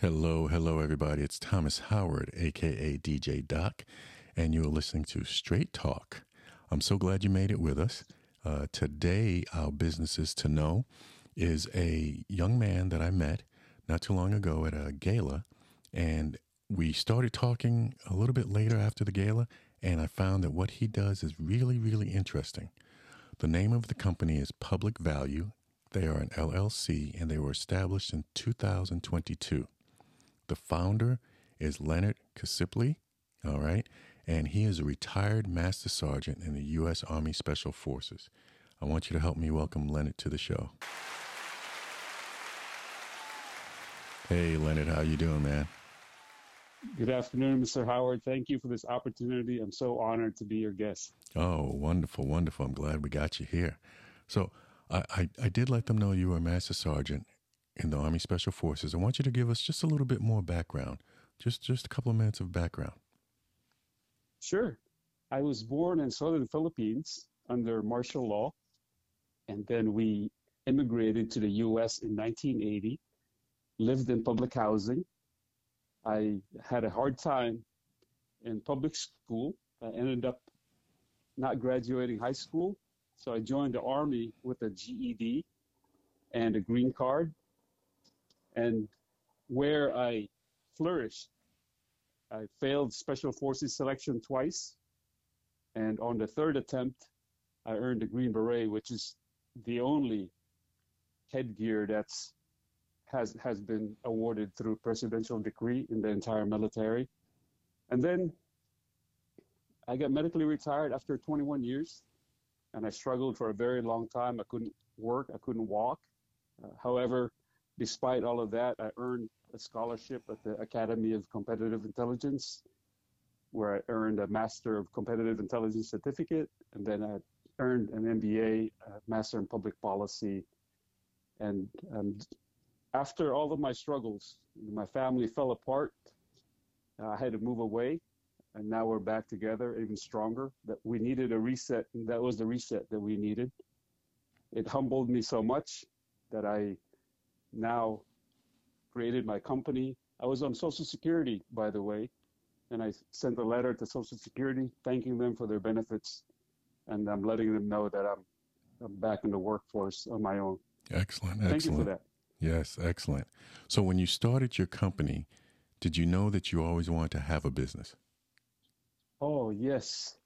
Hello, hello, everybody. It's Thomas Howard, aka DJ Doc, and you're listening to Straight Talk. I'm so glad you made it with us. Uh, today, our business is to know is a young man that I met not too long ago at a gala, and we started talking a little bit later after the gala, and I found that what he does is really, really interesting. The name of the company is Public Value. They are an LLC, and they were established in 2022. The founder is Leonard Casiple, all right, and he is a retired Master Sergeant in the U.S. Army Special Forces. I want you to help me welcome Leonard to the show. Hey, Leonard, how you doing, man? Good afternoon, Mr. Howard. Thank you for this opportunity. I'm so honored to be your guest. Oh, wonderful, wonderful. I'm glad we got you here. So, I, I, did let them know you were a Master Sergeant in the Army Special Forces. I want you to give us just a little bit more background, just just a couple of minutes of background. Sure. I was born in southern Philippines under martial law, and then we immigrated to the U.S. in 1980 lived in public housing. I had a hard time in public school. I ended up not graduating high school. So I joined the Army with a GED and a green card. And where I flourished, I failed Special Forces selection twice. And on the third attempt, I earned a Green Beret, which is the only headgear that's has has been awarded through presidential decree in the entire military. And then I got medically retired after 21 years, and I struggled for a very long time. I couldn't work, I couldn't walk. Uh, however, despite all of that, I earned a scholarship at the Academy of Competitive Intelligence, where I earned a Master of Competitive Intelligence certificate, and then I earned an MBA, Master in Public Policy, and um, after all of my struggles, my family fell apart. I had to move away, and now we're back together, even stronger. That we needed a reset, and that was the reset that we needed. It humbled me so much that I now created my company. I was on Social Security, by the way, and I sent a letter to Social Security thanking them for their benefits, and I'm letting them know that I'm, I'm back in the workforce on my own. Excellent. Thank excellent. you for that. Yes, excellent. So when you started your company, did you know that you always wanted to have a business? Oh, yes.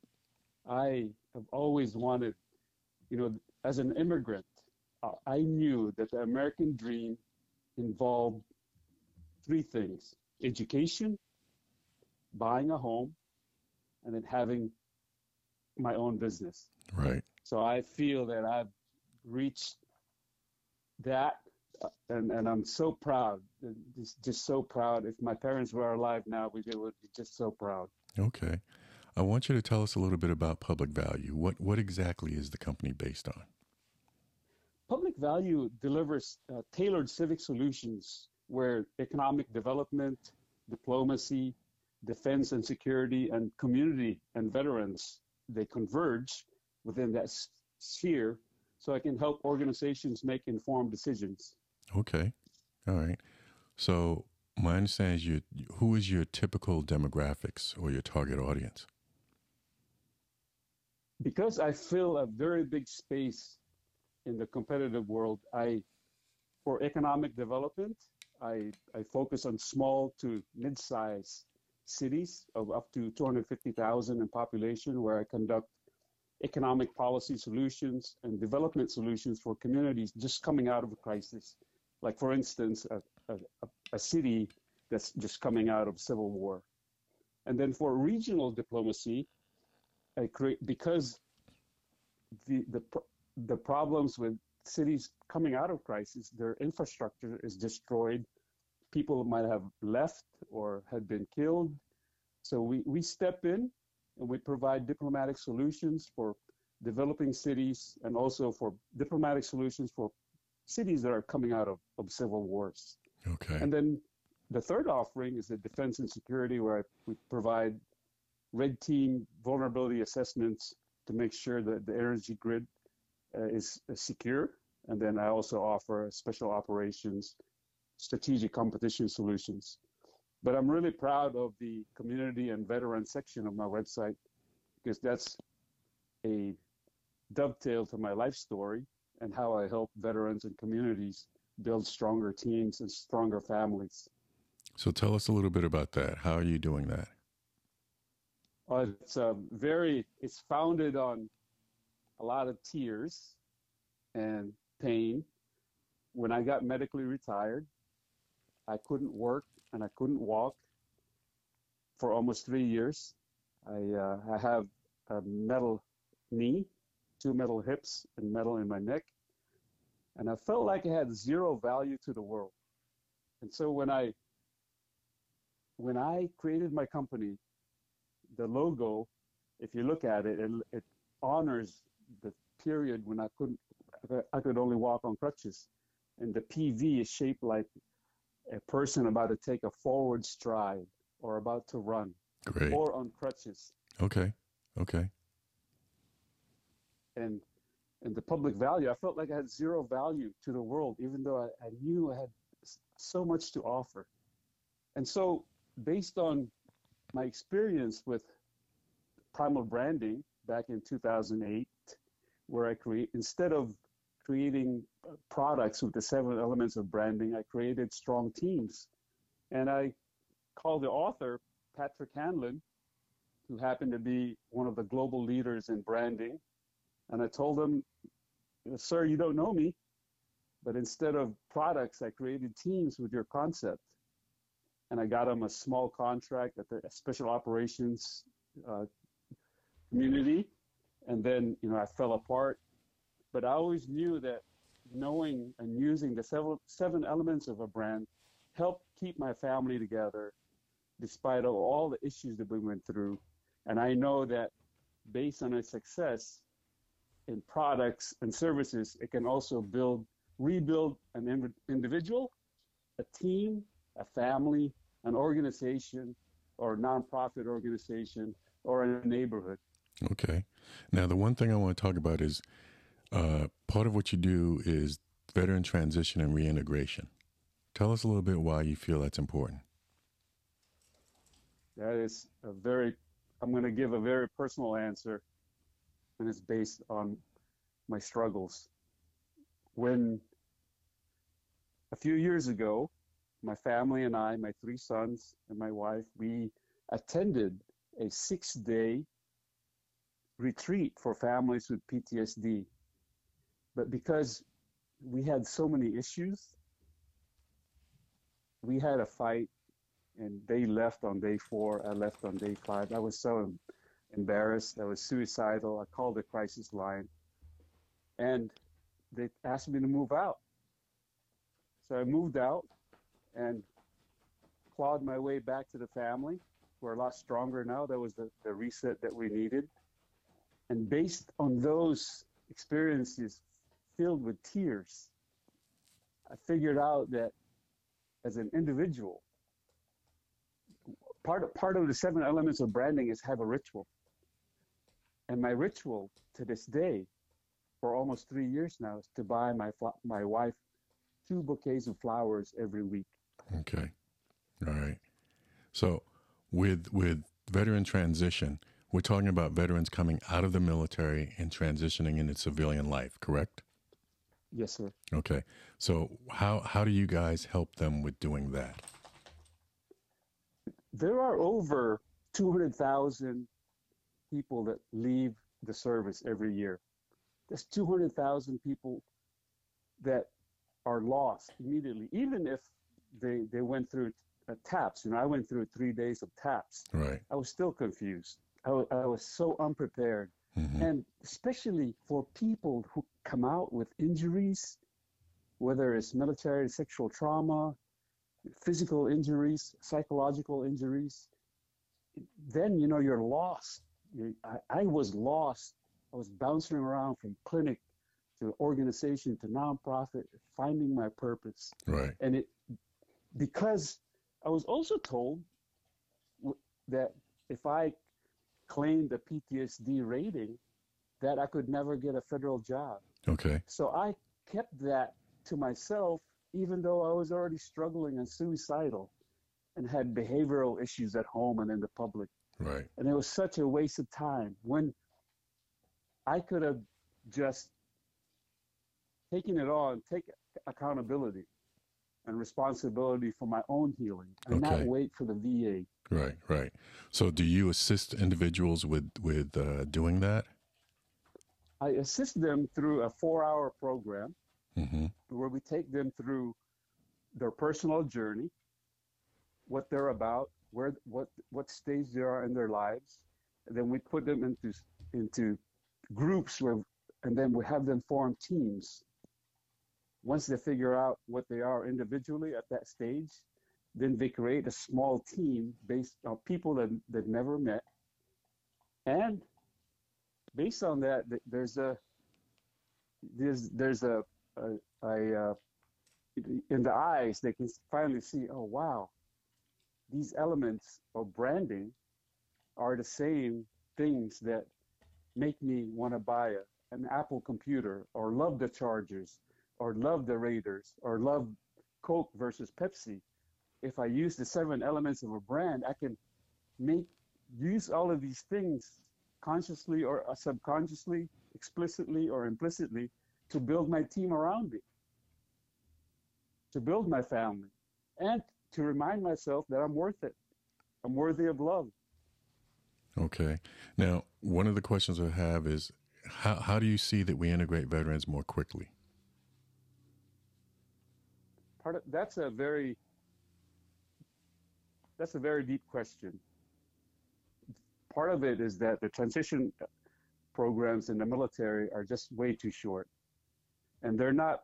I have always wanted, you know, as an immigrant, uh, I knew that the American dream involved three things education, buying a home, and then having my own business. Right. So I feel that I've reached that and and I'm so proud, just just so proud. If my parents were alive now, we would be just so proud. Okay, I want you to tell us a little bit about Public Value. What what exactly is the company based on? Public Value delivers uh, tailored civic solutions where economic development, diplomacy, defense and security, and community and veterans they converge within that sphere so I can help organizations make informed decisions. Okay. All right. So my understanding is you who is your typical demographics or your target audience? Because I fill a very big space in the competitive world, I for economic development, I, I focus on small to mid-sized cities of up to 250,000 in population where I conduct economic policy solutions and development solutions for communities just coming out of a crisis. Like, for instance, a, a, a city that's just coming out of civil war. And then for regional diplomacy, create because the the the problems with cities coming out of crisis, their infrastructure is destroyed. People might have left or had been killed. So we, we step in and we provide diplomatic solutions for developing cities and also for diplomatic solutions for cities that are coming out of, of civil wars. Okay. And then the third offering is the defense and security, where we provide red team vulnerability assessments to make sure that the energy grid uh, is, is secure And then I also offer special operations, strategic competition solutions. But I'm really proud of the community and veteran section of my website because that's a dovetail to my life story and how I help veterans and communities build stronger teams and stronger families. So tell us a little bit about that. How are you doing that? Uh, it's a very, it's founded on a lot of tears and pain. When I got medically retired, I couldn't work and I couldn't walk for almost three years. I, uh, I have a metal knee, two metal hips, and metal in my neck. And I felt like I had zero value to the world. And so when I when I created my company, the logo, if you look at it, it, it honors the period when I couldn't I could only walk on crutches. And the PV is shaped like a person about to take a forward stride or about to run Great. or on crutches. Okay. Okay. And and the public value, I felt like I had zero value to the world, even though I, I knew I had so much to offer. And so, based on my experience with primal branding back in 2008, where I create instead of creating uh, products with the seven elements of branding, I created strong teams. And I called the author, Patrick Hanlon, who happened to be one of the global leaders in branding, and I told him, Sir, you don't know me, but instead of products, I created teams with your concept. And I got him a small contract at the special operations uh, community. And then, you know, I fell apart. But I always knew that knowing and using the seven, seven elements of a brand helped keep my family together despite all the issues that we went through. And I know that based on its success, in products and services, it can also build, rebuild an individual, a team, a family, an organization, or a nonprofit organization, or a neighborhood. Okay. Now, the one thing I want to talk about is uh, part of what you do is veteran transition and reintegration. Tell us a little bit why you feel that's important. That is a very, I'm going to give a very personal answer and it's based on my struggles. When a few years ago, my family and I, my three sons and my wife, we attended a six day retreat for families with PTSD. But because we had so many issues, we had a fight and they left on day four. I left on day five. I was so embarrassed. I was suicidal. I called the crisis line, and they asked me to move out. So I moved out and clawed my way back to the family. We're a lot stronger now. That was the, the reset that we needed. And based on those experiences filled with tears, I figured out that as an individual, part of, part of the seven elements of branding is have a ritual. And my ritual to this day, for almost three years now, is to buy my my wife two bouquets of flowers every week. Okay, all right. So, with with veteran transition, we're talking about veterans coming out of the military and transitioning into civilian life, correct? Yes, sir. Okay. So, how how do you guys help them with doing that? There are over 200,000 people that leave the service every year. There's 200,000 people that are lost immediately, even if they, they went through uh, TAPS. You know, I went through three days of TAPS. Right. I was still confused. I, w- I was so unprepared. Mm-hmm. And especially for people who come out with injuries, whether it's military, sexual trauma, physical injuries, psychological injuries, then, you know, you're lost. I, I was lost. I was bouncing around from clinic to organization to nonprofit, finding my purpose. Right. And it because I was also told that if I claimed a PTSD rating, that I could never get a federal job. Okay. So I kept that to myself, even though I was already struggling and suicidal and had behavioral issues at home and in the public. Right. And it was such a waste of time when I could have just taken it all and take accountability and responsibility for my own healing and okay. not wait for the VA. Right, right. So, do you assist individuals with with uh, doing that? I assist them through a four-hour program mm-hmm. where we take them through their personal journey, what they're about, where what what stage they are in their lives, and then we put them into into groups where, and then we have them form teams. Once they figure out what they are individually at that stage, then they create a small team based on people that that never met, and based on that, there's a there's there's a, a, a in the eyes they can finally see. Oh wow, these elements of branding are the same things that make me want to buy a, an Apple computer or love the Chargers or love the Raiders or love Coke versus Pepsi. If I use the seven elements of a brand, I can make use all of these things consciously or uh, subconsciously, explicitly or implicitly to build my team around me, to build my family, and to remind myself that I'm worth it. I'm worthy of love. Okay. Now, one of the questions I have is how, how do you see that we integrate veterans more quickly? Part of, that's a very that's a very deep question. Part of it is that the transition programs in the military are just way too short. And they're not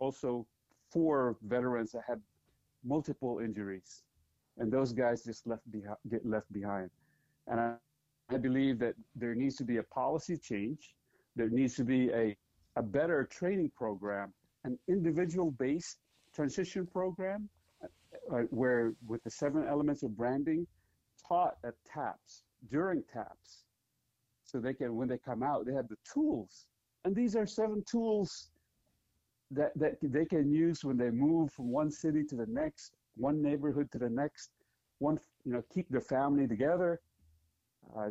also for veterans that have multiple injuries, and those guys just left behind get left behind. And I, I believe that there needs to be a policy change. There needs to be a, a better training program, an individual-based transition program, uh, uh where with the seven elements of branding taught at TAPS during TAPS, so they can when they come out they have the tools. And these are seven tools that, that they can use when they move from one city to the next, one neighborhood to the next, one, you know, keep their family together, uh,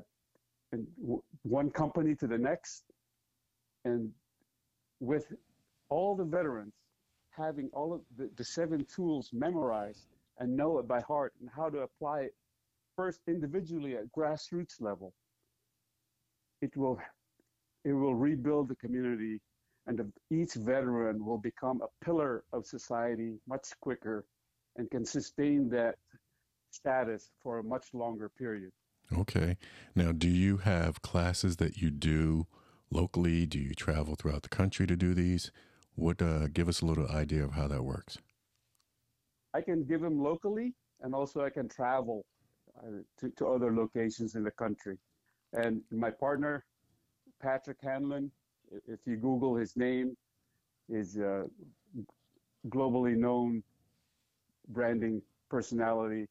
and w- one company to the next. And with all the veterans having all of the, the seven tools memorized and know it by heart and how to apply it first individually at grassroots level, it will it will rebuild the community and each veteran will become a pillar of society much quicker and can sustain that status for a much longer period. Okay. Now, do you have classes that you do locally? Do you travel throughout the country to do these? What uh, give us a little idea of how that works? I can give them locally, and also I can travel uh, to, to other locations in the country. And my partner, Patrick Hanlon, if you Google his name, is a uh, globally known branding personality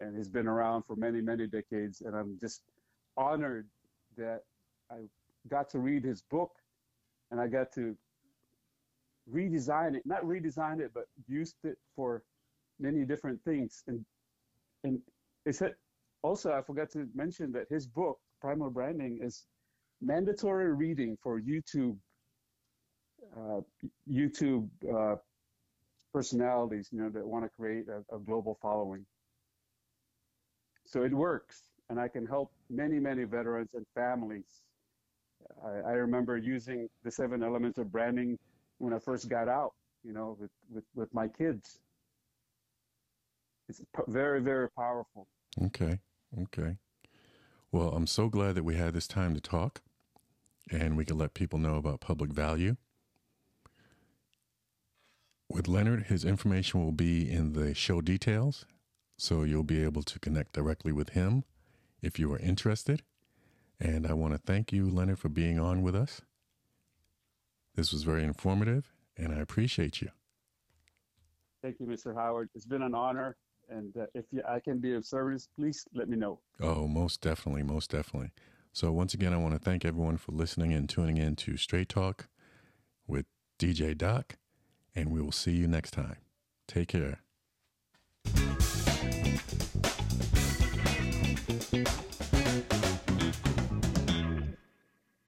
and has been around for many, many decades. And I'm just honored that I got to read his book and I got to redesign it, not redesign it, but used it for many different things. And and it's also I forgot to mention that his book, Primal Branding, is mandatory reading for YouTube uh, YouTube uh, personalities, you know, that want to create a, a, global following. So it works, and I can help many, many veterans and families. I, I remember using the seven elements of branding when I first got out, you know, with, with, with my kids. It's very, very powerful. Okay. Okay. Well, I'm so glad that we had this time to talk and we can let people know about public value. With Leonard, his information will be in the show details, so you'll be able to connect directly with him if you are interested. And I want to thank you, Leonard, for being on with us. This was very informative, and I appreciate you. Thank you, Mr. Howard. It's been an honor. And uh, if you, I can be of service, please let me know. Oh, most definitely, most definitely. So, once again, I want to thank everyone for listening and tuning in to Straight Talk with DJ Doc, and we will see you next time. Take care.